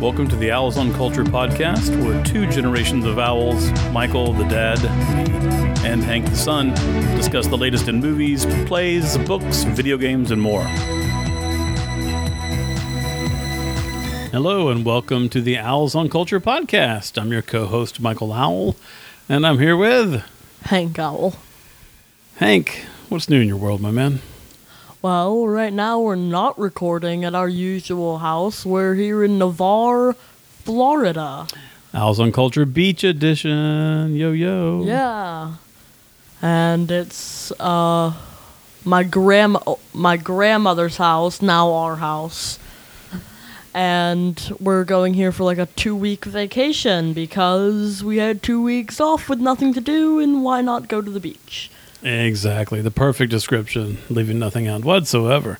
Welcome to the Owls on Culture podcast, where two generations of owls, Michael the dad, me, and Hank the son, discuss the latest in movies, plays, books, video games, and more. Hello, and welcome to the Owls on Culture podcast. I'm your co host, Michael Owl, and I'm here with Hank Owl. Hank. What's new in your world, my man? Well, right now we're not recording at our usual house. We're here in Navarre, Florida. Owls on Culture Beach Edition. Yo, yo. Yeah. And it's uh my grand my grandmother's house, now our house. And we're going here for like a 2-week vacation because we had 2 weeks off with nothing to do and why not go to the beach? Exactly. The perfect description, leaving nothing out whatsoever.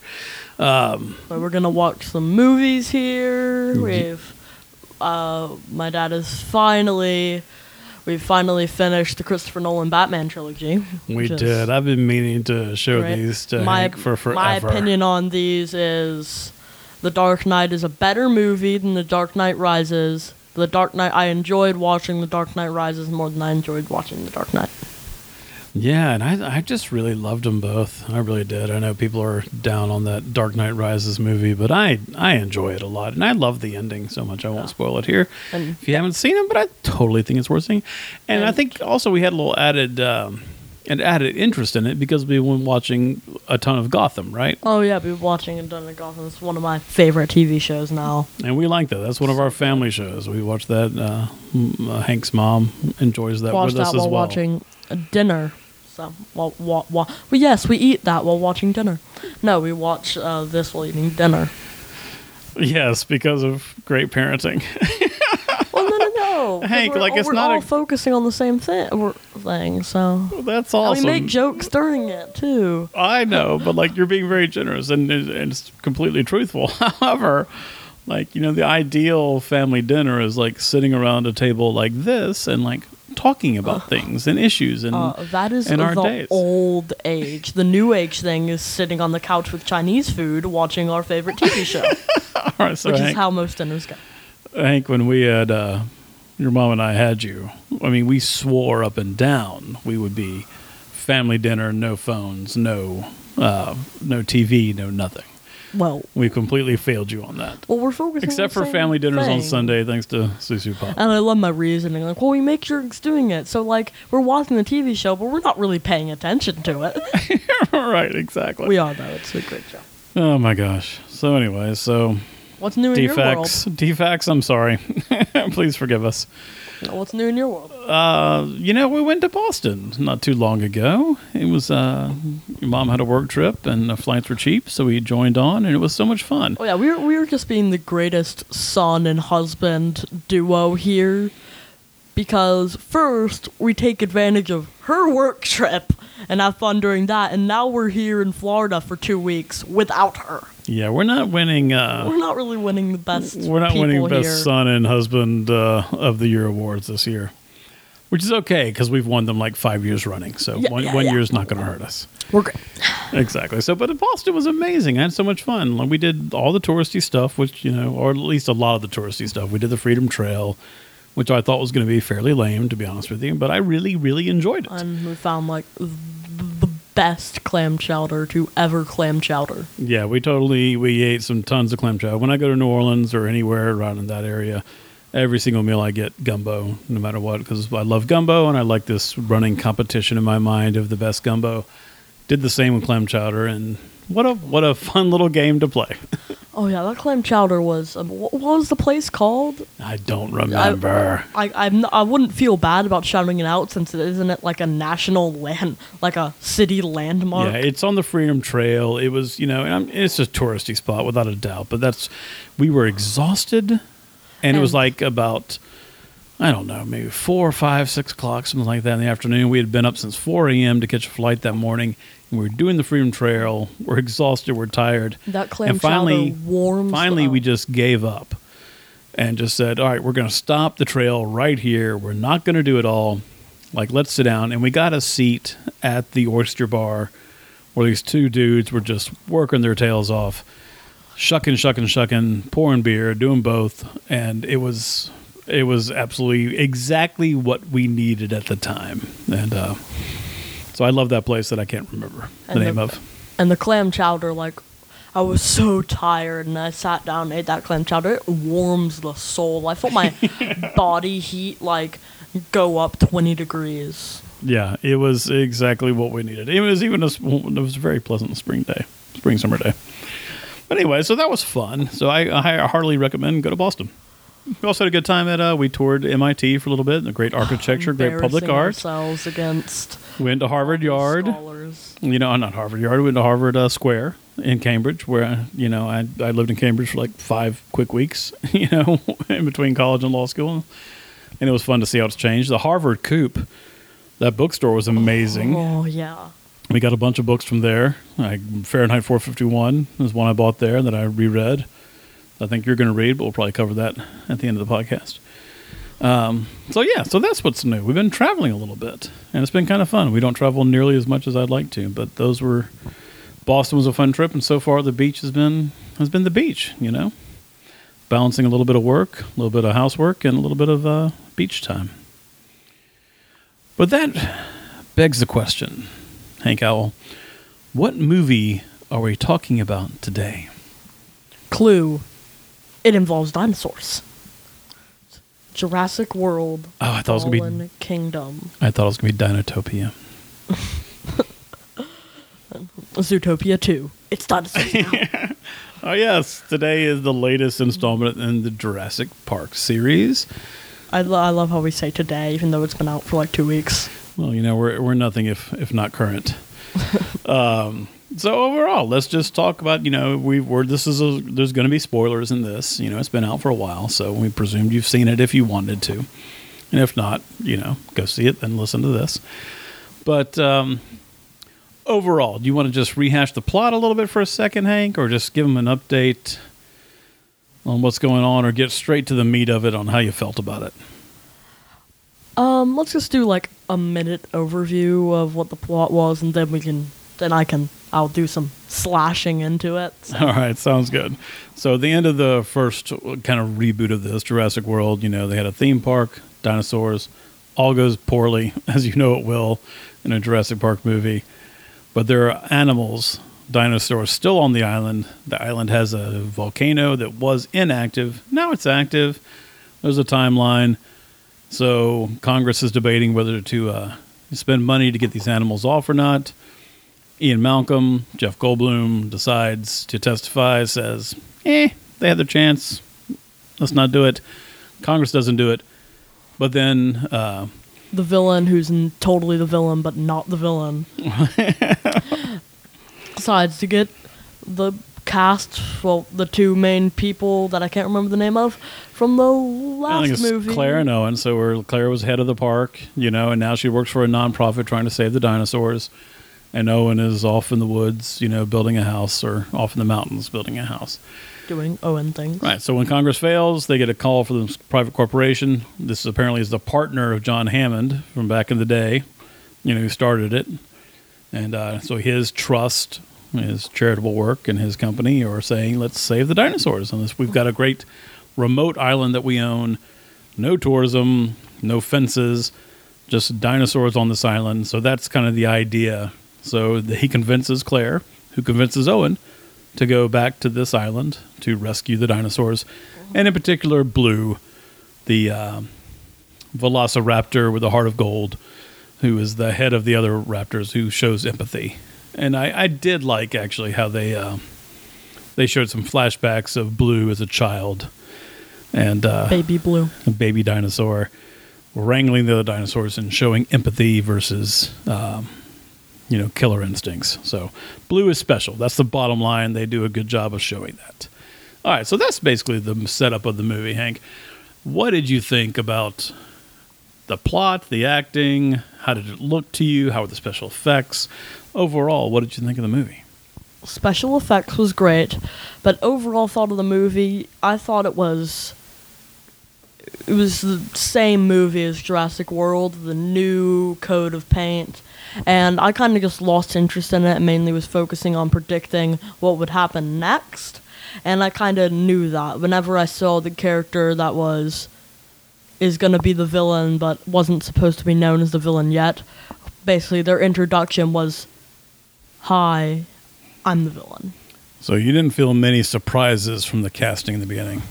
Um, So we're gonna watch some movies here. We've uh, my dad is finally we've finally finished the Christopher Nolan Batman trilogy. we did. I've been meaning to show these to my Hank for forever. my opinion on these is The Dark Knight is a better movie than The Dark Knight Rises. The Dark Knight I enjoyed watching The Dark Knight Rises more than I enjoyed watching The Dark Knight. Yeah, and I, I just really loved them both. I really did. I know people are down on that Dark Knight Rises movie, but I I enjoy it a lot, and I love the ending so much. I won't spoil it here And if you haven't seen it, but I totally think it's worth seeing. And, I think also we had a little added um, an added interest in it because we were watching a ton of Gotham, right? oh yeah, we've been watching and done Gotham. It's one of my favorite TV shows now. And we like that. That's one of our family shows. We watch that. Uh, uh, Hank's mom enjoys that watched with us that while as well. watching dinner. So, while, while, while, well, yes, we eat that while watching dinner. No, we watch uh, this while eating dinner. Yes, because of great parenting. Well, no, no, no. Hank, we're, like, all- it's we're not all a- focusing on the same thing. Thing. So, That's and awesome. we make jokes during it too. I know, but like you're being very generous and, and it's completely truthful. However, like you know, the ideal family dinner is like sitting around a table like this and like talking about things and issues and Uh, that is in our the days. old age. The new age thing is sitting on the couch with Chinese food, watching our favorite TV show, right. So which Hank, is how most dinners go. Hank, when we had uh, your mom and I had you, I mean, we swore up and down we would be family dinner, no phones, no uh, no TV, no nothing. Well, We completely failed you on that. well, we're focusing Except for family dinners on. Sunday, thanks to Susu Pop. And I love my reasoning. Like, well, we make sure it's doing it. So, like, we're watching the TV show, but we're not really paying attention to it. right, exactly. we are, though. It's a great show. Oh my gosh. So anyway, so What's new in your defects, defects. I'm sorry. Please forgive us. What's new in your world? Uh, you know, we went to Boston not too long ago. It was uh, your mom had a work trip and the flights were cheap, so we joined on, and it was so much fun. Oh yeah, we were we were just being the greatest son and husband duo here. Because first we take advantage of her work trip and have fun during that, and now we're here in Florida for two weeks without her. Yeah, we're not winning. Uh, We're not really winning the best. we're not winning best here. son and husband uh, of the year awards this year, which is okay because we've won them like five years running. So Yeah, one, yeah, one yeah. year is not going to hurt us. We're great. Exactly. So, but Boston was amazing. I had so much fun. Like, we did all the touristy stuff, which you know, or at least a lot of the touristy stuff. We did the Freedom Trail, which I thought was going to be fairly lame, to be honest with you. But I really, really enjoyed it. And we found like best clam chowder to ever clam chowder. yeah, we totally we ate some tons of clam chowder. When I go to New Orleans or anywhere around in that area, every single meal I get gumbo, no matter what, because I love gumbo and I like this running competition in my mind of the best gumbo. Did the same with clam chowder, and what a what a fun little game to play. Oh yeah, that clam chowder was. Um, what, what was the place called? I don't remember. I I'm, I wouldn't feel bad about shouting it out since it isn't it like a national land, like a city landmark. Yeah, it's on the Freedom Trail. It was, you know, and it's a touristy spot without a doubt. But that's, we were exhausted, and, it was like about, I don't know, maybe four, five, six o'clock, something like that in the afternoon. We had been up since four a.m. to catch a flight that morning, and were doing the Freedom Trail. We're exhausted. We're tired. that clam and finally, warms. finally, we just gave up and just said, "All right, we're going to stop the trail right here. We're not going to do it all. Like, let's sit down." And we got a seat at the oyster bar, where these two dudes were just working their tails off. shucking, shucking, shucking, pouring beer, doing both, and it was it was absolutely exactly what we needed at the time, and uh, so I love that place that I can't remember the And name the- of. And the clam chowder, like, I was so tired and I sat down and ate that clam chowder. It warms the soul. I felt my body heat, like, go up 20 degrees. Yeah, it was exactly what we needed. It was even a, it was a very pleasant spring day, spring summer day. But anyway, so that was fun. So I, I heartily recommend go to Boston. We also had a good time at uh, we toured MIT for a little bit. The great architecture, great public art. ourselves against We went to Harvard Yard. scholars. You know, not Harvard Yard. We went to Harvard uh, Square in Cambridge, where you know I I lived in Cambridge for like five quick weeks. You know, in between college and law school, and it was fun to see how it's changed. The Harvard Coop, that bookstore was amazing. Oh, yeah. We got a bunch of books from there. Like Fahrenheit 451 is one I bought there that I reread. I think you're going to read, but we'll probably cover that at the end of the podcast. Um, so yeah, so that's what's new. We've been traveling a little bit, and it's been kind of fun. We don't travel nearly as much as I'd like to, but those were Boston was a fun trip, and so far the beach has been has been the beach. You know, balancing a little bit of work, a little bit of housework, and a little bit of uh, beach time. But that begs the question, Hank Owl, what movie are we talking about today? Clue. It involves dinosaurs. Jurassic World. Oh, I thought it was gonna be Fallen Kingdom. I thought it was gonna be Dinotopia. Zootopia 2. It's dinosaurs now. Oh yes, today is the latest installment in the Jurassic Park series. I, lo- I love how we say today, even though it's been out for like two weeks. Well, you know we're we're nothing if if not current. um, so overall, let's just talk about you know we we're this is a there's going to be spoilers in this. You know it's been out for a while, so we presumed you've seen it if you wanted to, and if not, you know go see it then listen to this. But um, overall, do you want to just rehash the plot a little bit for a second, Hank, or just give them an update on what's going on, or get straight to the meat of it on how you felt about it? Um, let's just do like a minute overview of what the plot was, and then we can, then I can, I'll do some slashing into it. So- All right, sounds good. So the end of the first kind of reboot of this Jurassic World, you know, they had a theme park, dinosaurs, all goes poorly, as you know it will in a Jurassic Park movie. But there are animals, dinosaurs still on the island. The island has a volcano that was inactive. Now it's active. There's a timeline. So Congress is debating whether to uh, spend money to get these animals off or not. Ian Malcolm, Jeff Goldblum decides to testify, says, eh, they had their chance. Let's not do it. Congress doesn't do it. But then, uh, the villain, who's n- totally the villain but not the villain, decides to get the cast, well, the two main people that I can't remember the name of from the I last think it's movie. Claire and Owen. So where Claire was head of the park, you know, and now she works for a nonprofit trying to save the dinosaurs. And Owen is off in the woods, you know, building a house or off in the mountains building a house. doing Owen things. Right. So when Congress fails, they get a call from this private corporation. This apparently is the partner of John Hammond from back in the day, you know, who started it. And uh, so his trust, his charitable work, and his company are saying, let's save the dinosaurs. And this, we've got a great remote island that we own, no tourism, no fences, just dinosaurs on this island. So that's kind of the idea. So he convinces Claire, who convinces Owen to go back to this island to rescue the dinosaurs, and in particular, Blue, the uh, velociraptor with a heart of gold, who is the head of the other raptors who shows empathy. And I, I did like actually how they uh, they showed some flashbacks of Blue as a child and uh, Baby Blue. a baby dinosaur wrangling the other dinosaurs and showing empathy versus um, you know killer instincts. So blue is special. That's the bottom line. They do a good job of showing that. All right so that's basically the setup of the movie hank. What did you think about the plot the acting? How did it look to you? How were the special effects? Overall what did you think of the movie? Special effects was great, but overall thought of the movie, I thought it was it was the same movie as Jurassic World, the new coat of paint, and I kind of just lost interest in it. and Mainly was focusing on predicting what would happen next, and I kind of knew that whenever I saw the character that was is gonna be the villain, but wasn't supposed to be known as the villain yet. Basically, their introduction was, "Hi, I'm the villain." So you didn't feel many surprises from the casting in the beginning.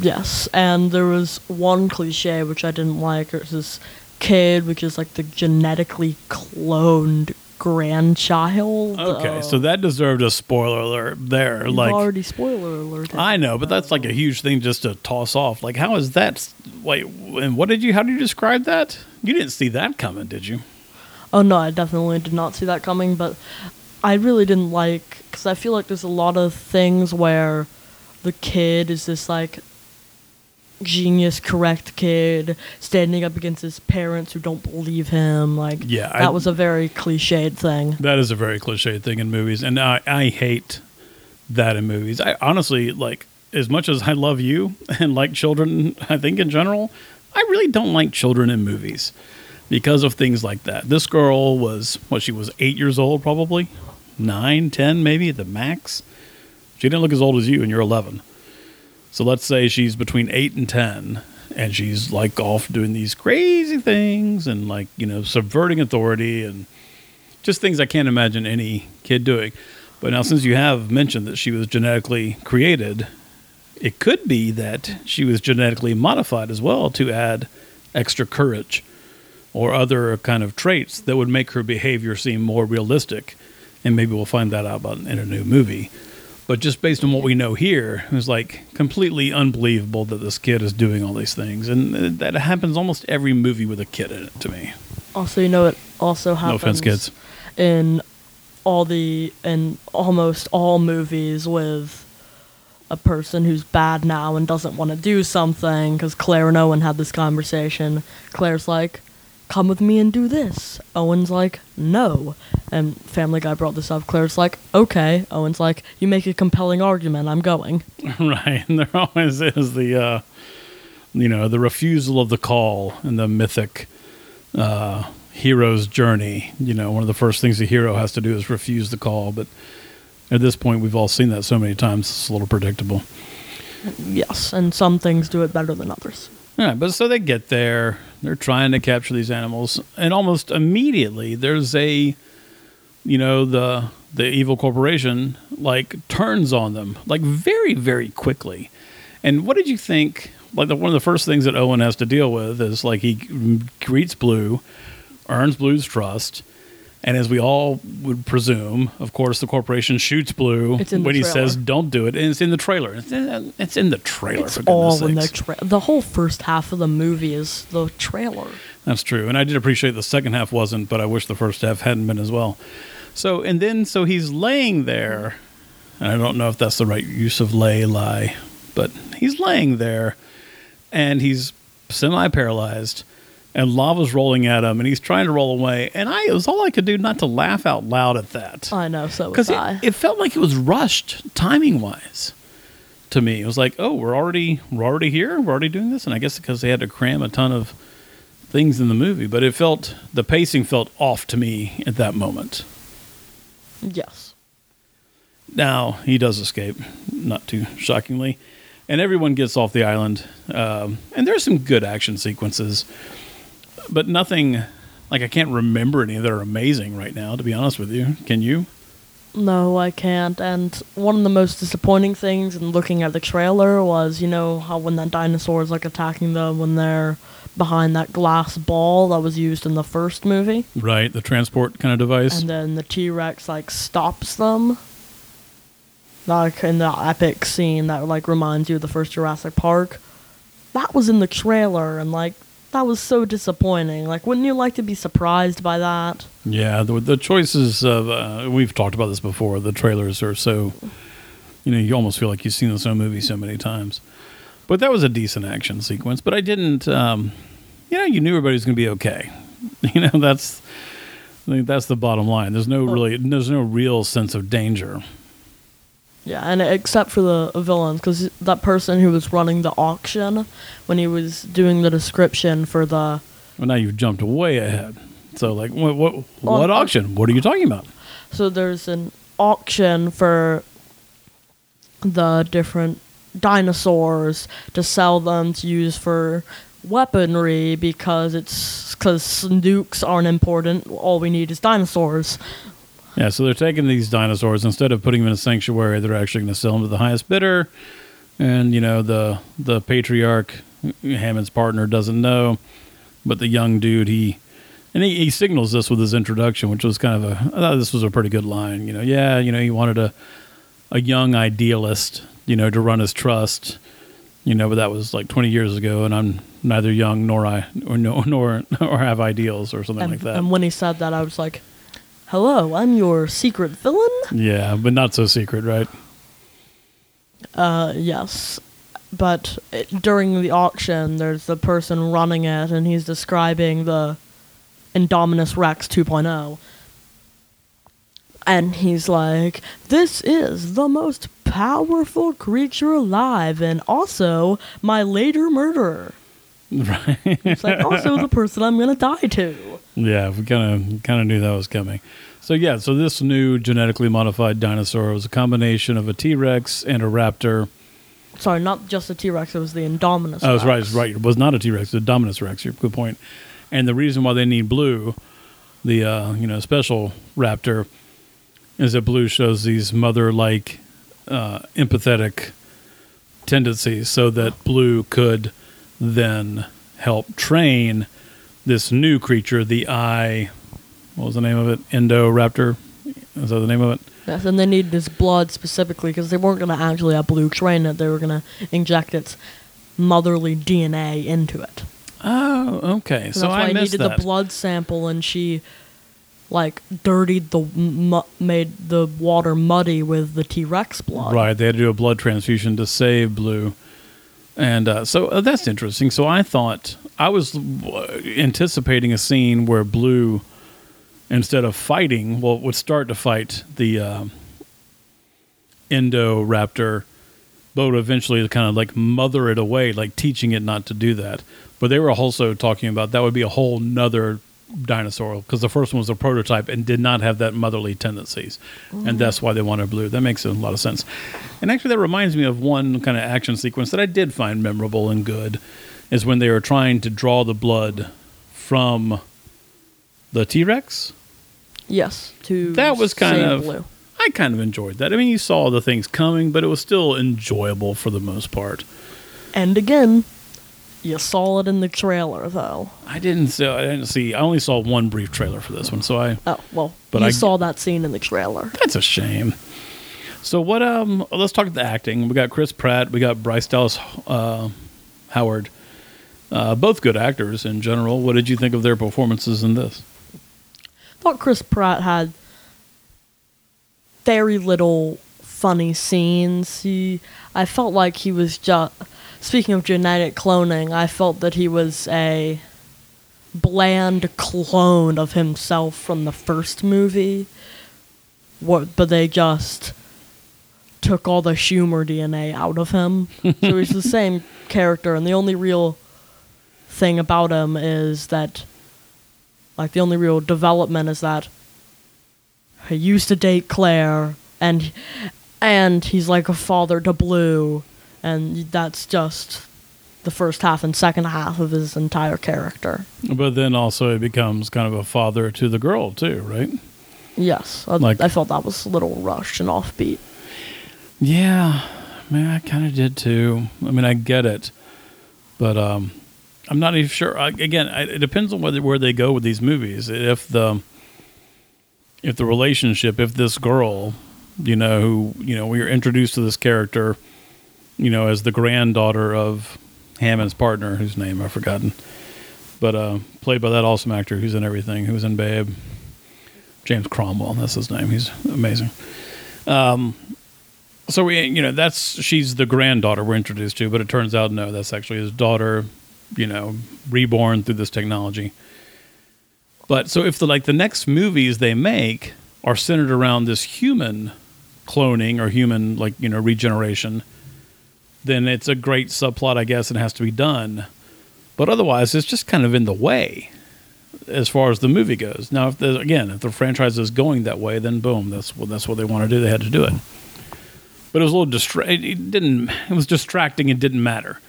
Yes, and there was one cliche which I didn't like. It was this kid, which is like the genetically cloned grandchild. Okay, Uh, so that deserved a spoiler alert there. like already spoiler alert. I know, but that's like a huge thing just to toss off. Like, how is that? Wait, and what did you? How did you describe that? You didn't see that coming, did you? Oh no, I definitely did not see that coming, but I really didn't like because I feel like there's a lot of things where the kid is this like genius correct kid standing up against his parents who don't believe him like Yeah, that I- was a very cliched thing That is a very cliched thing in movies, and I, I hate that in movies. I honestly like as much as I love you and like children. I think in general, I really don't like children in movies because of things like that. This girl was what she was eight years old, probably nine, ten, maybe at the max. She didn't look as old as you, and you're eleven. So let's say she's between eight and ten, and she's like off doing these crazy things and like you know subverting authority and just things I can't imagine any kid doing. But now, since you have mentioned that she was genetically created, it could be that she was genetically modified as well to add extra courage or other kind of traits that would make her behavior seem more realistic. And maybe we'll find that out in a new movie. But just based on what we know here, it was like completely unbelievable that this kid is doing all these things. And that happens almost every movie with a kid in it to me. also you know it also happens. No offense, kids. in all the in almost all movies with a person who's bad now and doesn't want to do something because Claire and Owen had this conversation. Claire's like, "Come with me and do this." Owen's like, "No," and Family Guy brought this up. Claire's like, "Okay." Owen's like, "You make a compelling argument. I'm going." right and there always is the uh you know the refusal of the call and the mythic uh hero's journey you know one of the first things a hero has to do is refuse the call but at this point we've all seen that so many times it's a little predictable Yes, and some things do it better than others. Yeah but so they get there. They're trying to capture these animals and almost immediately there's a you know the the evil corporation like turns on them like very very quickly. And what did you think like the, one of the first things that owen has to deal with is like he greets blue earns blue's trust and as we all would presume of course the corporation shoots blue It's in the when he trailer. says don't do it and it's in the trailer it's in, uh, it's in the trailer It's for goodness all in the sakes. tra- the whole first half of the movie is the trailer. That's true. And I did appreciate the second half wasn't, but I wish the first half hadn't been as well. So, and then, so he's laying there, and I don't know if that's the right use of lay, lie, but he's laying there and he's semi paralyzed and lava's rolling at him and he's trying to roll away. And I, it was all I could do not to laugh out loud at that. I know, so was I. it, it felt like it was rushed timing wise to me. It was like, oh, we're already we're already here. We're already doing this, and I guess because they had to cram a ton of things in the movie, but it felt the pacing felt off to me at that moment. yes. Now he does escape, not too shockingly, and everyone gets off the island. Um, and there's some good action sequences, but nothing like I can't remember any that are amazing right now. To be honest with you, can you? No, I can't. And one of the most disappointing things in looking at the trailer was, you know, how when that dinosaur is like attacking them when they're behind that glass ball that was used in the first movie, Right, the transport kind of device. and then the T Rex like stops them. Like in the epic scene that like reminds you of the first Jurassic Park. That was in the trailer, and like that was so disappointing. Like, wouldn't you like to be surprised by that? Yeah, the, the choices of uh, we've talked about this before. The trailers are so, you know, you almost feel like you've seen the same movie so many times. But that was a decent action sequence. But I didn't, um, you know, you knew everybody was going to be okay. You know, that's I think that's the bottom line. There's no really, there's no real sense of danger. Yeah, and except for the villains, because that person who was running the auction, when he was doing the description for the, Well, now you've jumped way ahead. So, like, what what, what auction? What are you talking about? so there's an auction for the different dinosaurs to sell them to use for weaponry because it's because nukes aren't important. All we need is dinosaurs. Yeah, so they're taking these dinosaurs instead of putting them in a sanctuary, they're actually going to sell them to the highest bidder. And you know the the patriarch, Hammond's partner, doesn't know, but the young dude he. And he, he signals this with his introduction, which was kind of a. I thought this was a pretty good line. You know, yeah, you know, he wanted a, a young idealist, you know, to run his trust, you know, but that was like 20 years ago, and I'm neither young nor I or no, nor or have ideals or something And, like that. and when he said that, I was like, "Hello, I'm your secret villain." yeah, but not so secret, right? Uh, yes. But it, during the auction, there's the person running it, and he's describing the Indominus Rex 2.0. And he's like, This is the most powerful creature alive, and also my later murderer. Right. It's like, also the person I'm gonna die to. Yeah, we kind of kind of knew that was coming. So yeah, so this new genetically modified dinosaur was a combination of a T Rex and a raptor. Sorry, not just the T Rex, it was the Indominus Oh, that's right, that's right. It was not a T Rex, a Dominus Rex. Good point. And the reason why they need blue, the uh, you know special raptor, is that blue shows these mother-like, uh, empathetic tendencies, so that blue could then help train this new creature, the eye. What was the name of it? Indoraptor. Is that the name of it? Yes, and they needed his blood specifically because they weren't going to actually have Blue train it. They were going to inject its motherly DNA into it. Oh, okay. So that's why I I needed that. the blood sample, and she like dirtied the mu- made the water muddy with the T Rex blood. Right, they had to do a blood transfusion to save Blue, and uh, so uh, that's interesting. So I thought I was anticipating a scene where Blue, instead of fighting, well, would start to fight the um, Indoraptor, but would eventually kind of like mother it away, like teaching it not to do that. But they were also talking about that would be a whole nother dinosaur because the first one was a prototype and did not have that motherly tendencies, and that's why they wanted blue. That makes a lot of sense. And actually, that reminds me of one kind of action sequence that I did find memorable and good, is when they were trying to draw the blood from the T Rex. Yes, to That was kind of- Blue. I kind of enjoyed that. I mean, you saw the things coming, but it was still enjoyable for the most part. And again, you saw it in the trailer, though. I didn't see. I didn't see. I only saw one brief trailer for this one, so I Oh well, But you I- saw that scene in the trailer. That's a shame. So what? Um, let's talk about the acting. We got Chris Pratt. We got Bryce Dallas uh, Howard. Uh, both good actors in general. What did you think of their performances in this? I thought Chris Pratt had very little funny scenes. He, I felt like he was just. Speaking of genetic cloning, I felt that he was a bland clone of himself from the first movie. What? But they just took all the Schumer DNA out of him, so he's the same character, and the only real thing about him is that like the only real development is that he used to date Claire and and he's like a father to Blue and that's just the first half and second half of his entire character. But then also he becomes kind of a father to the girl too, right? Yes, I, Like- I felt that was a little rushed and offbeat. Yeah, man, I kind of did too. I mean, I get it, but um, I'm not even sure. I, again, I, it depends on whether where they go with these movies. If the if the relationship, if this girl, you know, who you know, we are introduced to this character, you know, as the granddaughter of Hammond's partner, whose name I've forgotten, but uh, played by that awesome actor who's in everything, who's in Babe, James Cromwell. That's his name. He's amazing. Um, So we, you know, that's she's the granddaughter we're introduced to, but it turns out no, that's actually his daughter, you know, reborn through this technology. But so if the like the next movies they make are centered around this human cloning or human like you know regeneration, then it's a great subplot, I guess, and has to be done. But otherwise, it's just kind of in the way as far as the movie goes. Now, if again, if the franchise is going that way, then boom, that's what that's what they want to do. They had to do it. but it was a little distra- it didn't it was distracting it didn't matter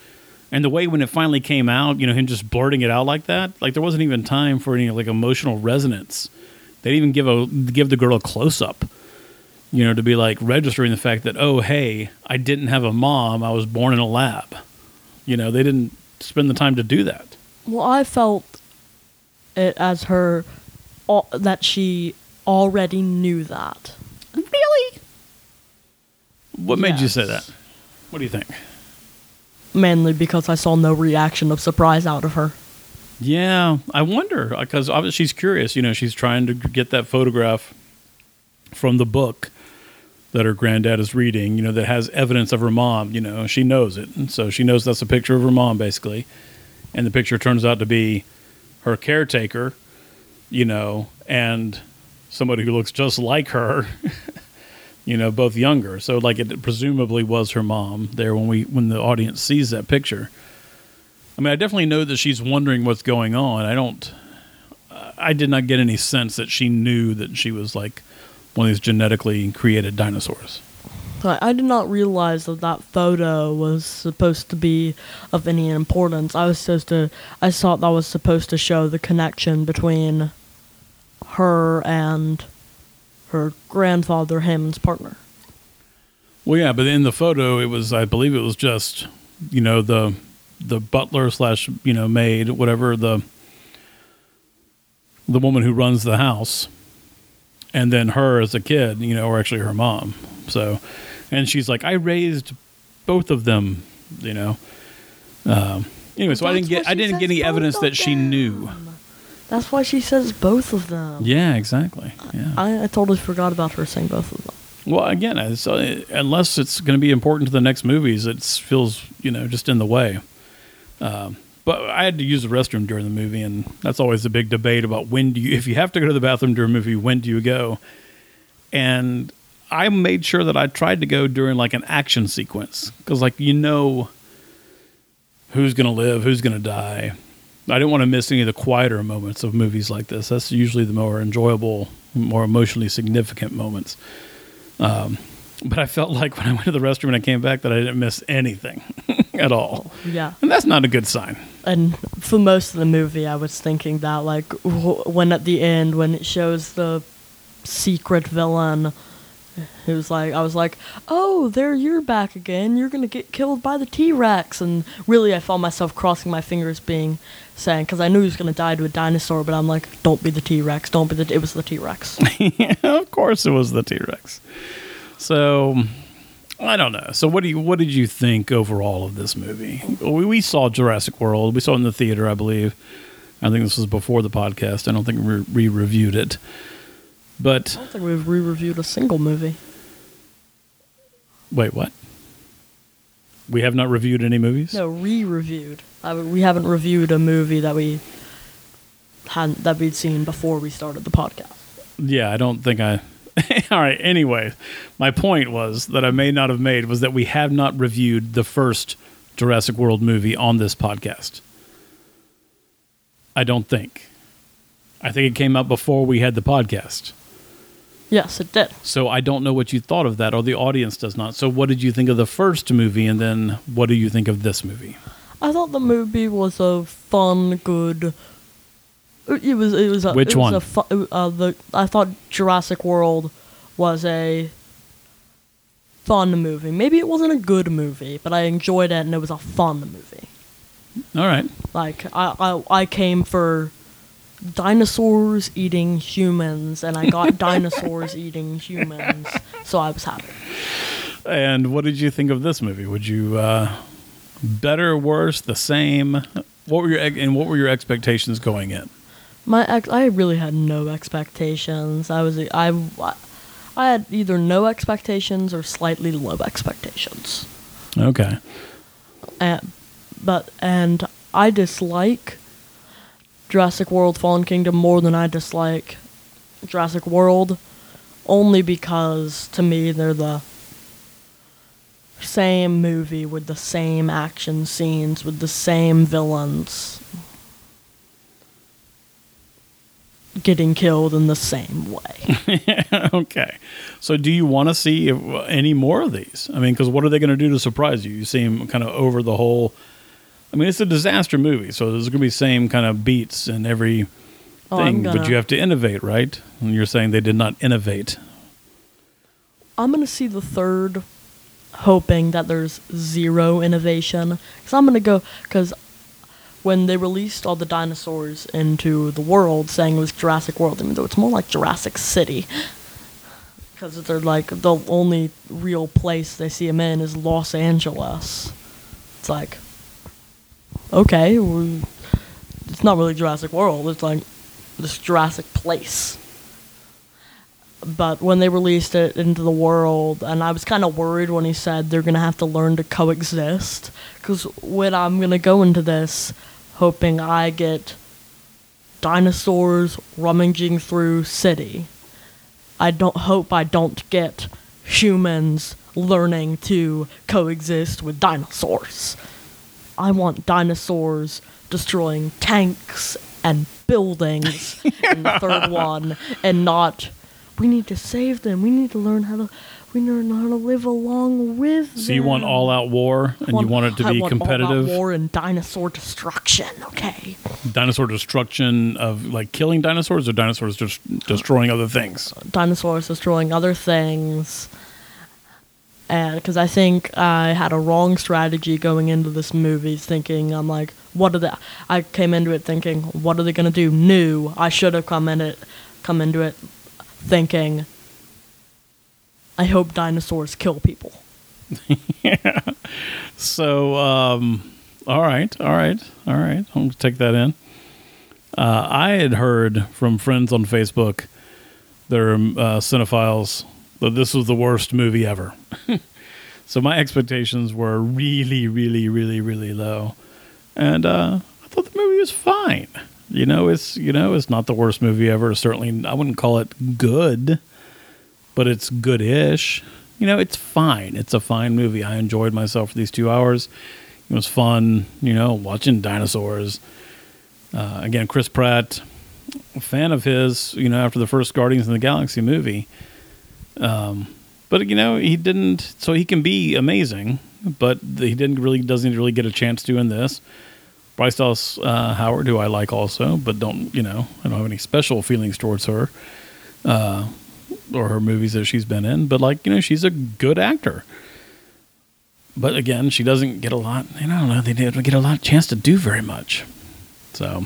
and the way when it finally came out you know him just blurting it out like that like there wasn't even time for any like emotional resonance. They didn't even give a give the girl a close-up you know to be like registering the fact that oh hey i didn't have a mom i was born in a lab. You know they didn't spend the time to do that. Well, I felt it as her al- that she already knew that. really? What made you say that? What do you think Mainly because I saw no reaction of surprise out of her. Yeah, I wonder because obviously she's curious. You know, she's trying to get that photograph from the book that her granddad is reading. You know, that has evidence of her mom. You know, she knows it, and so she knows that's a picture of her mom, basically. And the picture turns out to be her caretaker. You know, and somebody who looks just like her. you know, both younger. So like it presumably was her mom there when we when the audience sees that picture. I mean, I definitely know that she's wondering what's going on. I don't. I did not get any sense that she knew that she was like one of these genetically created dinosaurs. I did not realize that that photo was supposed to be of any importance. I was supposed to. I thought that was supposed to show the connection between her and her grandfather, Hammond's partner. Well, yeah, but in the photo, it was I believe it was just you know the the butler slash you know maid whatever the the woman who runs the house, and then her as a kid, you know, or actually her mom. So, and she's like, I raised both of them, you know. Um, anyway, so I didn't get I didn't get any evidence that she knew. That's why she says both of them. Yeah, exactly. Yeah. I, I totally forgot about her saying both of them. Well, again, it's, uh, unless it's going to be important to the next movies, it feels you know just in the way. Um, but I had to use the restroom during the movie, and that's always the big debate about when do you, if you have to go to the bathroom during a movie, when do you go? And I made sure that I tried to go during like an action sequence because, like, you know, who's going to live, who's going to die. I didn't want to miss any of the quieter moments of movies like this. That's usually the more enjoyable, more emotionally significant moments. Um, but I felt like when I went to the restroom and I came back that I didn't miss anything at all. Yeah. And that's not a good sign. And for most of the movie, I was thinking that, like, wh- when at the end, when it shows the secret villain, who's like, I was like, oh, there you're back again. You're to get killed by the T Rex. And really, I found myself crossing my fingers, being saying, because I knew he was to die to a dinosaur, but I'm like, don't be the T Rex. Don't be the. It was the T Rex. of course it was the T-Rex. So I don't know. So what do you what did you think overall of this movie? We, we saw Jurassic World. We saw it in the theater, I believe. I think this was before the podcast. I don't think we we reviewed it. But I don't think we've re reviewed a single movie. wait, what? We have not reviewed any movies? No, re-reviewed. I, we haven't reviewed a movie that we hadn't that we'd seen before we started the podcast. Yeah, I don't think I. All right. Anyway, my point was that I may not have made was that we have not reviewed the first Jurassic World movie on this podcast. I don't think. I think it came out before we had the podcast. Yes, it did. So I don't know what you thought of that, or the audience does not. So what did you think of the first movie, and then what do you think of this movie? I thought the movie was a fun, good. It was. It was. A, Which it was one? A fu- uh, the I thought Jurassic World was a fun movie. Maybe it wasn't a good movie, but I enjoyed it, and it was a fun movie. All right. Like I, I, I came for dinosaurs eating humans, and I got dinosaurs eating humans, so I was happy. And what did you think of this movie? Would you uh, better, worse, the same? What were your and what were your expectations going in? My ex- I really had no expectations. I was I, I had either no expectations or slightly low expectations. Okay. And, but and I dislike Jurassic World Fallen Kingdom more than I dislike Jurassic World only because to me they're the same movie with the same action scenes with the same villains. getting killed in the same way. okay. So, do you want to see any more of these? I mean, because what are they going to do to surprise you? You seem kind of over the whole. I mean, it's a disaster movie, so there's going to be same kind of beats in every Oh, thing, but gonna- you have to innovate, right? And you're saying they did not innovate. I'm gonna see the third, hoping that there's zero innovation. Cause I'm gonna go because when they released all the dinosaurs into the world, saying it was Jurassic World, even though it's more like Jurassic City. Because they're like the only real place they see them in is Los Angeles. It's like, okay, we- it's not really Jurassic World. It's like this Jurassic place but when they released it into the world and i was kind of worried when he said they're to have to learn to coexist because when i'm to go into this hoping i get dinosaurs rummaging through city i don't hope i don't get humans learning to coexist with dinosaurs i want dinosaurs destroying tanks and buildings in the third one and not we need to save them we need to learn how to we learn how to live along with So, you want all out war and you want it to I be want all-out competitive? war and dinosaur destruction okay Dinosaur destruction of like killing dinosaurs or dinosaurs just destroying other things? dinosaurs destroying other things because i think i had a wrong strategy going into this movie thinking i'm like what are they i came into it thinking what are they to do new i should have come in it come into it thinking i hope dinosaurs kill people yeah. So, um, all right, all right, all right. I'm to take that in. Uh, I had heard from friends on Facebook, their uh, cinephiles, that this was the worst movie ever. so my expectations were really, really, really, really low, and uh, I thought the movie was fine. You know, it's you know, it's not the worst movie ever. Certainly, I wouldn't call it good, but it's good-ish. You know, it's fine. It's a fine movie. I enjoyed myself for these two hours. It was fun. You know, watching dinosaurs. Uh, again, Chris Pratt, fan of his. You know, after the first Guardians of the Galaxy movie. Um, but you know, he didn't. So he can be amazing, but he didn't really doesn't really get a chance to in this. Bryce Dallas uh, Howard, who I like also, but don't you know, I don't have any special feelings towards her uh, or her movies that she's been in. But like you know, she's a good actor. But again, she doesn't get a lot. I don't know. They didn't get a lot of chance to do very much. So,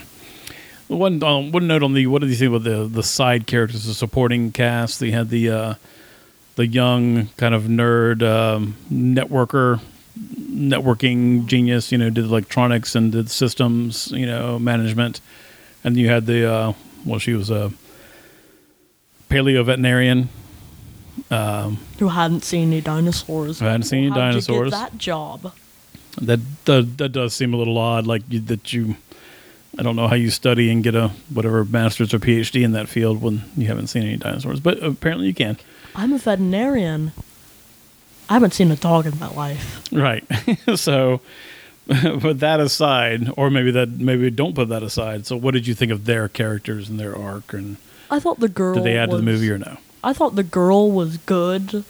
one um, one note on the what did you think about the the side characters, the supporting cast? They had the uh, the young kind of nerd um, networker, networking genius. You know, did electronics and did systems. You know, management, and you had the uh, well, she was a paleo veterinarian. Um, who hadn't seen any dinosaurs Who hadn't seen any How'd dinosaurs. you get that job that that that does seem a little odd. Like you, that you, I don't know how you study and get a whatever master's or PhD in that field when you haven't seen any dinosaurs, but apparently you can. i'm a veterinarian i haven't seen a dog in my life Right. so, put that aside, or maybe that maybe don't put that aside. So, what did you think of their characters and their arc, and i thought the girl did they add to the movie or no? I thought the girl was good.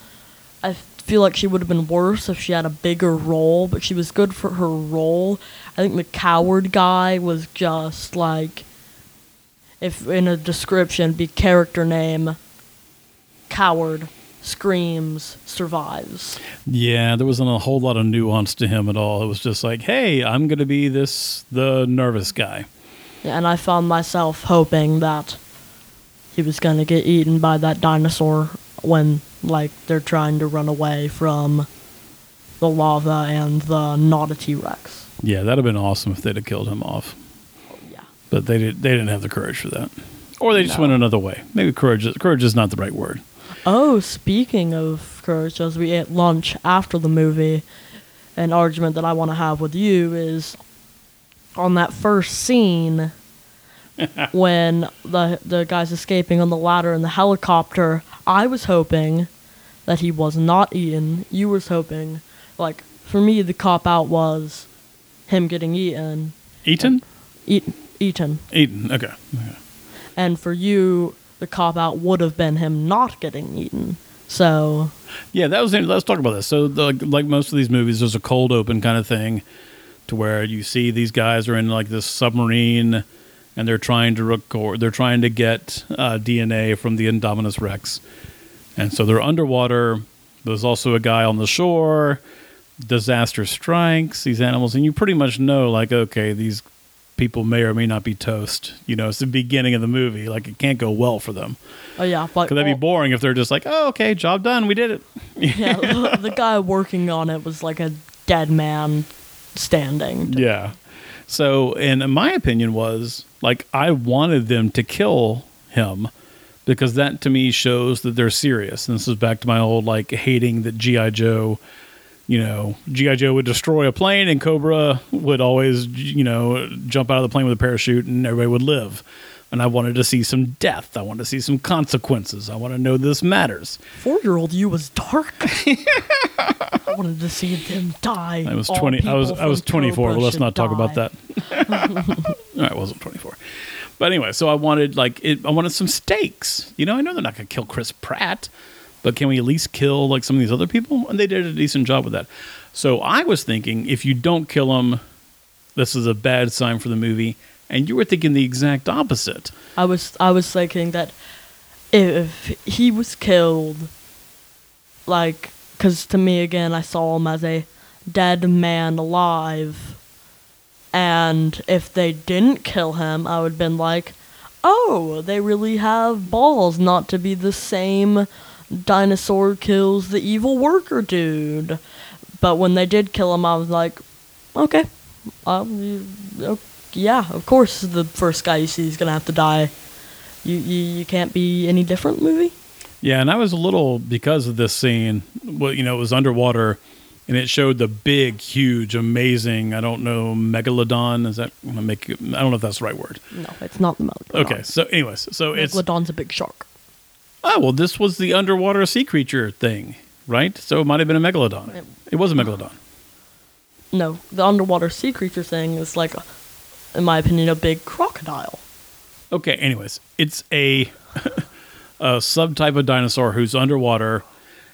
I feel like she would have been worse if she had a bigger role, but she was good for her role. I think the coward guy was just like, if in a description be character name, coward, screams, survives. Yeah, there wasn't a whole lot of nuance to him at all. It was just like, hey, I'm going to be this the nervous guy. yeah, And I found myself hoping that he was going to get eaten by that dinosaur when, like, they're trying to run away from the lava and the not a T Rex. Yeah, that'd have been awesome if they'd have killed him off. Yeah. but they did. They didn't have the courage for that, or they just No. went another way. Maybe courage. is- Courage is not the right word. Oh, speaking of courage, as we ate lunch after the movie, an argument that I want to have with you is on that first scene when the the guy's escaping on the ladder in the helicopter. I was hoping that he was not eaten. You was hoping, like for me, the cop out was him getting eaten, Eaten? eat, eaten, Eaton. Okay. okay. And for you, the cop out would have been him not getting eaten. So Yeah, that was. Let's talk about this. So, the, like most of these movies, there's a cold open kind of thing, to where you see these guys are in like this submarine, and they're trying to record. They're trying to get uh, DNA from the Indominus Rex, and so they're underwater. There's also a guy on the shore. Disaster strikes these animals, and you pretty much know, like, okay, these people may or may not be toast. You know, it's the beginning of the movie. Like, it can't go well for them. oh yeah, but Because that'd be boring if they're just like, oh, okay, job done, we did it. yeah, the, the guy working on it was like a dead man standing. Yeah. So, and my opinion was like I wanted them to kill him because that to me shows that they're serious. And this is back to my old like hating that GI Joe, you know, GI Joe would destroy a plane and Cobra would always, you know, jump out of the plane with a parachute and everybody would live. And I wanted to see some death. I wanted to see some consequences. I want to know this matters. Four year old you was dark. I wanted to see them die. I was All twenty. I was I was twenty four. Cobra But let's not talk about that. I wasn't twenty four. But anyway, so I wanted like it, I wanted some stakes. You know, I know they're not going to kill Chris Pratt, but can we at least kill like some of these other people? And they did a decent job with that. So I was thinking, if you don't kill him, this is a bad sign for the movie. And you were thinking the exact opposite. I was I was thinking that if he was killed, like, because to me again, I saw him as a dead man alive, and if they didn't kill him, I would have been like, oh, they really have balls not to be the same dinosaur kills the evil worker dude. But when they did kill him, I was like, okay, um, yeah, of course the first guy you see is gonna have to die. You, you you can't be any different movie. Yeah, and I was a little because of this scene. Well, you know, it was underwater, and it showed the big, huge, amazing. I don't know, megalodon. Is that I'm gonna make? I don't know if that's the right word. No, it's not the megalodon. Okay, so anyways, so it's megalodon's a big shark. Oh well, this was the underwater sea creature thing, right? So it might have been a megalodon. It- It was a megalodon. No, the underwater sea creature thing is like, a, in my opinion, a big crocodile. Okay, anyways, it's a a subtype of dinosaur who's underwater.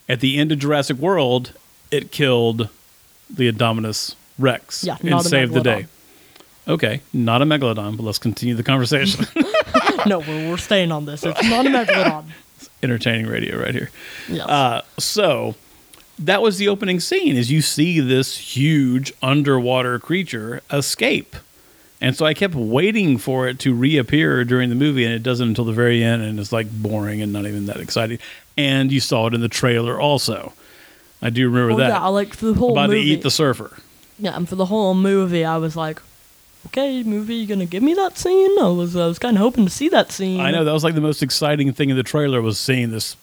At the end of Jurassic World, it killed the Indominus Rex Yeah, and saved the day. Okay, not a megalodon, but let's continue the conversation. no, we're, we're staying on this. It's not a megalodon. Entertaining radio right here. Yes. Uh, so that was the opening scene is you see this huge underwater creature escape. And so I kept waiting for it to reappear during the movie, and it doesn't until the very end, and it's like boring and not even that exciting. And you saw it in the trailer also. I do remember well, that. yeah, like for the whole about movie. to eat the surfer. yeah, and for the whole movie, I was like, okay, movie, you gonna give me that scene? I was I was kind of hoping to see that scene. I know that was like the most exciting thing in the trailer was seeing this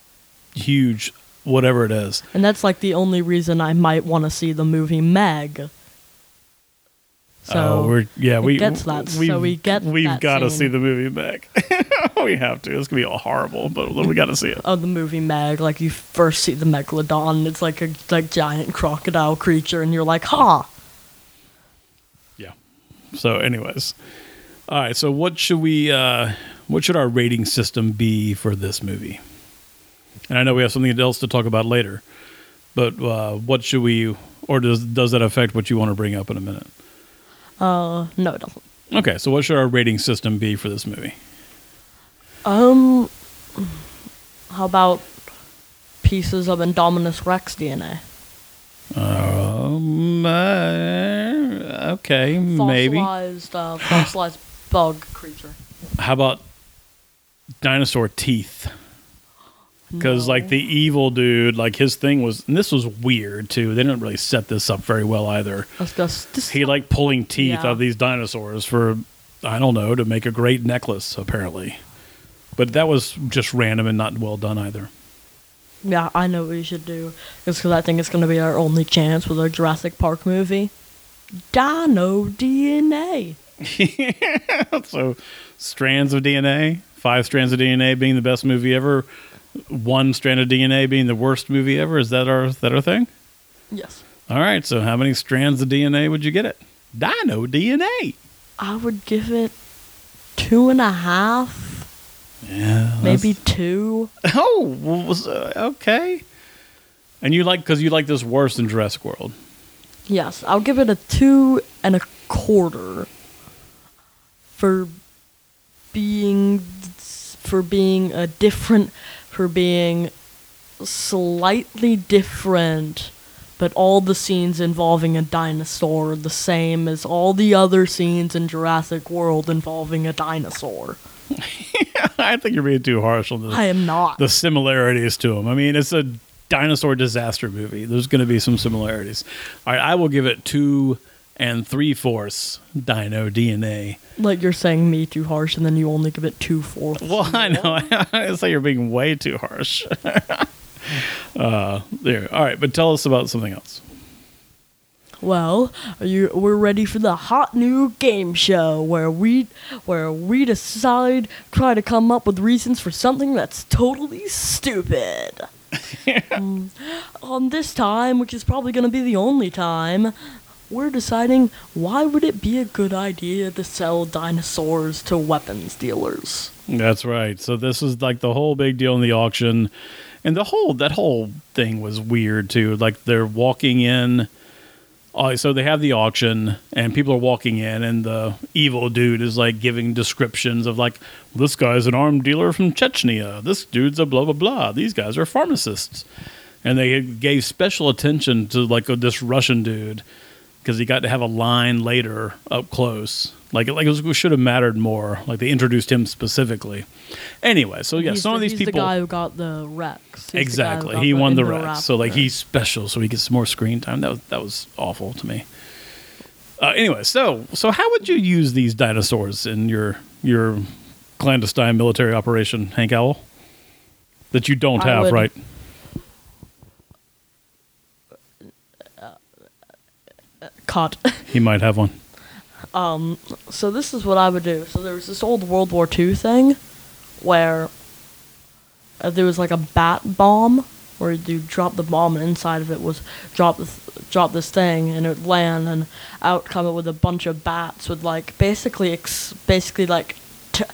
huge whatever it is. And that's like the only reason I might want to see the movie Meg. So oh, we're yeah, we gets that, We've, we get we've got to see the movie Meg. we have to. It's gonna be all horrible, but we got to see it. oh, the movie Meg, like you first see the megalodon, it's like a like giant crocodile creature, and you're like, ha! Yeah. So, anyways, all right. So, what should we? uh What should our rating system be for this movie? And I know we have something else to talk about later, but uh what should we? Or does does that affect what you want to bring up in a minute? Uh, no, it doesn't. Okay. So, what should our rating system be for this movie? Um, how about pieces of Indominus Rex DNA? Um. uh, okay. Maybe. Fossilized, uh, fossilized bug creature. How about dinosaur teeth? Because like the evil dude, like his thing was, and this was weird too. They didn't really set this up very well either. Just, He like pulling teeth Yeah. out of these dinosaurs for, I don't know, to make a great necklace apparently. But that was just random and not well done either. yeah, I know what we should do. It's Because I think it's going to be our only chance with our Jurassic Park movie. Dino DNA. so, strands of DNA, five strands of DNA being the best movie ever, one strand of DNA being the worst movie ever. Is that our that our thing? Yes. All right. So, how many strands of DNA would you get it? Dino DNA. I would give it two and a half Yeah. maybe two. Oh, okay. And you like because you like this worse than Jurassic World. Yes, I'll give it a two and a quarter for being for being a different for being slightly different but all the scenes involving a dinosaur are the same as all the other scenes in Jurassic World involving a dinosaur. I think you're being too harsh on the I am not. the similarities to them. I mean, it's a dinosaur disaster movie. There's going to be some similarities. All right, I will give it two and three fourths Dino DNA. like you're saying me too harsh and then you only give it two fourths. Well, I know. I say you're being way too harsh. uh, there. All right, but tell us about something else. Well, are you we're ready for the hot new game show where we where we decide try to come up with reasons for something that's totally stupid. On this time, which is probably going to be the only time, we're deciding why would it be a good idea to sell dinosaurs to weapons dealers. That's right. So this is like the whole big deal in the auction, and the whole that whole thing was weird too. Like they're walking in. Uh, so they have the auction, and people are walking in, and the evil dude is like giving descriptions of like, this guy's an armed dealer from Chechnya. This dude's a blah blah blah. These guys are pharmacists, and they gave special attention to like this Russian dude because he got to have a line later up close. Like, like it, was, should have mattered more. Like they introduced him specifically. Anyway, so yeah, he's some the, of these he's people the guy who got the Rex. He's the exactly got he won the Indoraptor. Rex. So like he's special, so he gets more screen time. That was that was awful to me. Uh, anyway, so so how would you use these dinosaurs in your your clandestine military operation, Hank Owl? That you don't I have, would- right? Uh, uh, uh, Cut. He might have one. so this is what I would do. So there was this old World War II thing where uh, there was like a bat bomb where you drop the bomb and inside of it was drop this drop this thing and it would land and out come it with a bunch of bats with like basically ex- basically like t-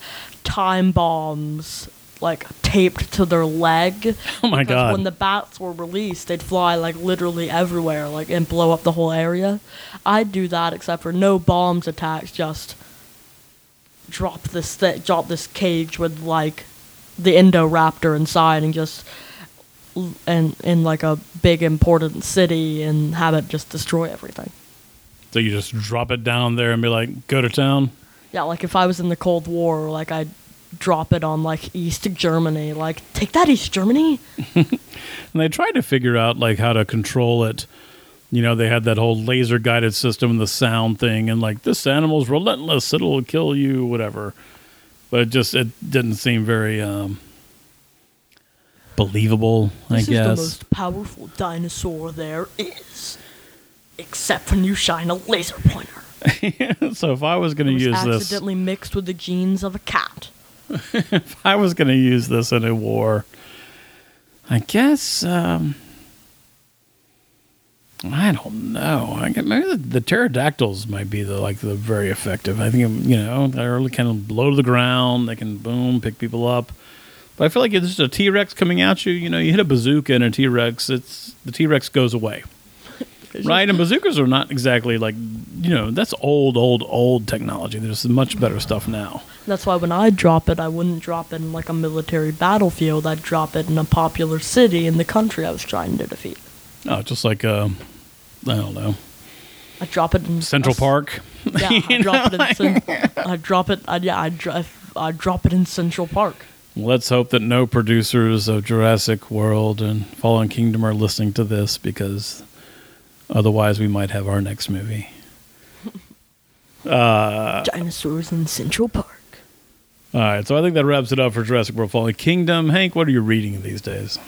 time bombs like taped to their leg. Oh my God. When the bats were released, they'd fly like literally everywhere, like and blow up the whole area. I'd do that, except for no bombs attached. Just drop this thi- drop this cage with like the Indoraptor inside, and just and in like a big important city, and have it just destroy everything. So you just drop it down there and be like, go to town. Yeah, like if I was in the Cold War, like I'd drop it on like East Germany, like take that East Germany. And they tried to figure out like how to control it. You know, they had that whole laser guided system and the sound thing, and like this animal's relentless; it'll kill you, whatever. But it just it didn't seem very um, believable. This I is guess. the most powerful dinosaur there is. Except when you shine a laser pointer. so if I was going to use this, accidentally mixed with the genes of a cat. If I was going to use this in a war, I guess um, I don't know. I guess maybe the, the pterodactyls might be the like the very effective. I think you know they're really kind of low to the ground. They can boom pick people up. But I feel like if there's a T Rex coming at you, you know, you hit a bazooka and a T Rex, it's the T Rex goes away. Right, and bazookas are not exactly like you know that's old, old, old technology. There's much better stuff now. That's why when I drop it, I wouldn't drop it in like a military battlefield. I'd drop it in a popular city in the country I was trying to defeat. Oh, just like um, I don't know, I'd drop it in Central a Park. Yeah, I'd drop it in. I'd drop it. Yeah, I'd, dri- I'd drop it in Central Park. Let's hope that no producers of Jurassic World and Fallen Kingdom are listening to this because otherwise we might have our next movie. Uh, Dinosaurs in Central Park. All right, so I think that wraps it up for Jurassic World Fallen Kingdom. Hank, what are you reading these days?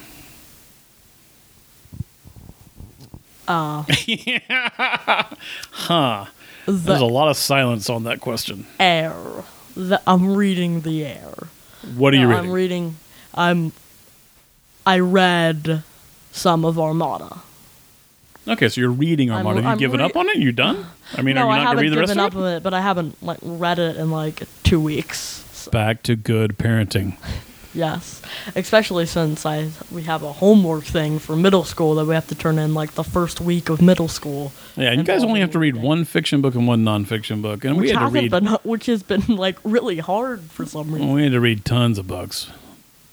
Uh, Huh. There's a lot of silence on that question. air. The, I'm reading the air. What are you No, reading? I'm reading. I'm. I read some of Armada. Okay, so you're reading I'm- Armada. Have you I'm given re- up on it? You done? I mean, no, are you I not going to read the rest given of up it? on it, but I haven't like read it in like two weeks. Yes. Back to good parenting. Yes. Especially since I we have a homework thing for middle school that we have to turn in like the first week of middle school. Yeah, and you guys only have to read one fiction book and one nonfiction book, and we Which had to hasn't read. been which has been like really hard for some reason. We had to read tons of books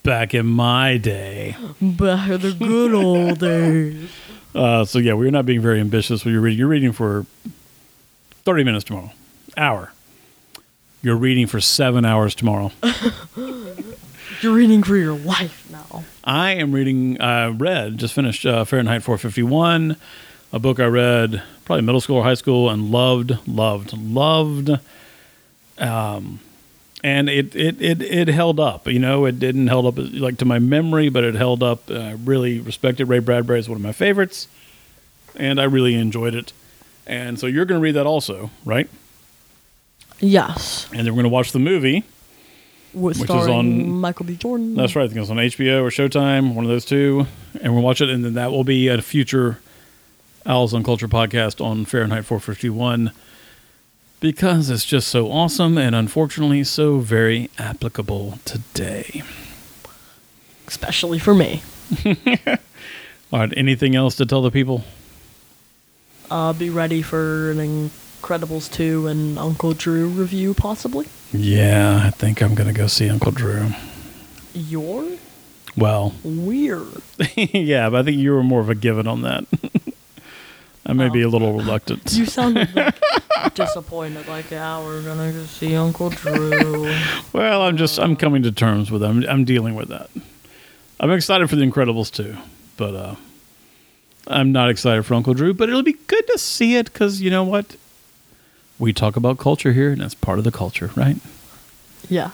back in my day. Back in the good old days. Uh, so yeah, we're not being very ambitious. You're reading. You're reading for thirty minutes tomorrow, hour. You're reading for seven hours tomorrow. You're reading for your life now. I am reading. I read just finished uh, Fahrenheit 451, a book I read probably middle school or high school and loved, loved, loved. Um, and it it it it held up. You know, it didn't held up like to my memory, but it held up. I really respected Ray Bradbury as one of my favorites, and I really enjoyed it. And so you're going to read that also, right? Yes. And then we're going to watch the movie. With Which is on- Michael B. Jordan. That's right. I think it's on HBO or Showtime, one of those two. And we'll watch it, and then that will be a future Owls on Culture podcast on Fahrenheit 451 because it's just so awesome and unfortunately so very applicable today. Especially for me. All right. Anything else to tell the people? Uh, be ready for an Incredibles 2 and Uncle Drew review, possibly. Yeah, I think I'm going to go see Uncle Drew. You're Well, weird. yeah, but I think you were more of a given on that. I may be a little reluctant. You sounded like disappointed, like, yeah, we're gonna go see Uncle Drew. Well, I'm just I'm coming to terms with it. I'm, I'm dealing with that. I'm excited for the Incredibles too, but uh, I'm not excited for Uncle Drew. But it'll be good to see it because you know what? We talk about culture here, and that's part of the culture, right? yeah.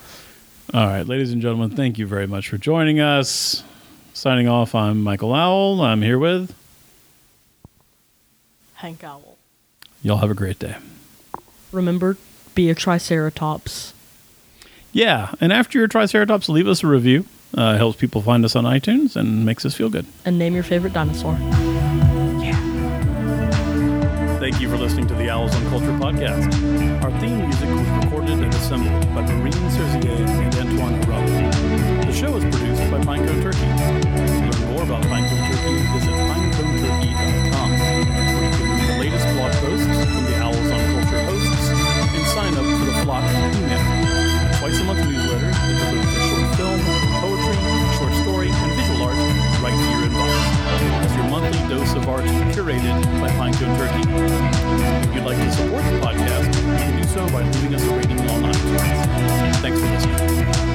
All right, ladies and gentlemen, thank you very much for joining us. Signing off, I'm Michael Owl. I'm here with. Hank Owl. Y'all have a great day. Remember, be a Triceratops. Yeah, and after your Triceratops, leave us a review. Uh, it helps people find us on iTunes and makes us feel good. And name your favorite dinosaur. Yeah. Thank you for listening to the Owls on Culture podcast. Our theme music was recorded and assembled by Marine Cerzier and Antoine Carrello. The show is produced by Pinecone Turkey. Art curated by Pinecone Turkey. If you'd like to support the podcast, you can do so by leaving us a rating on iTunes. Thanks for listening.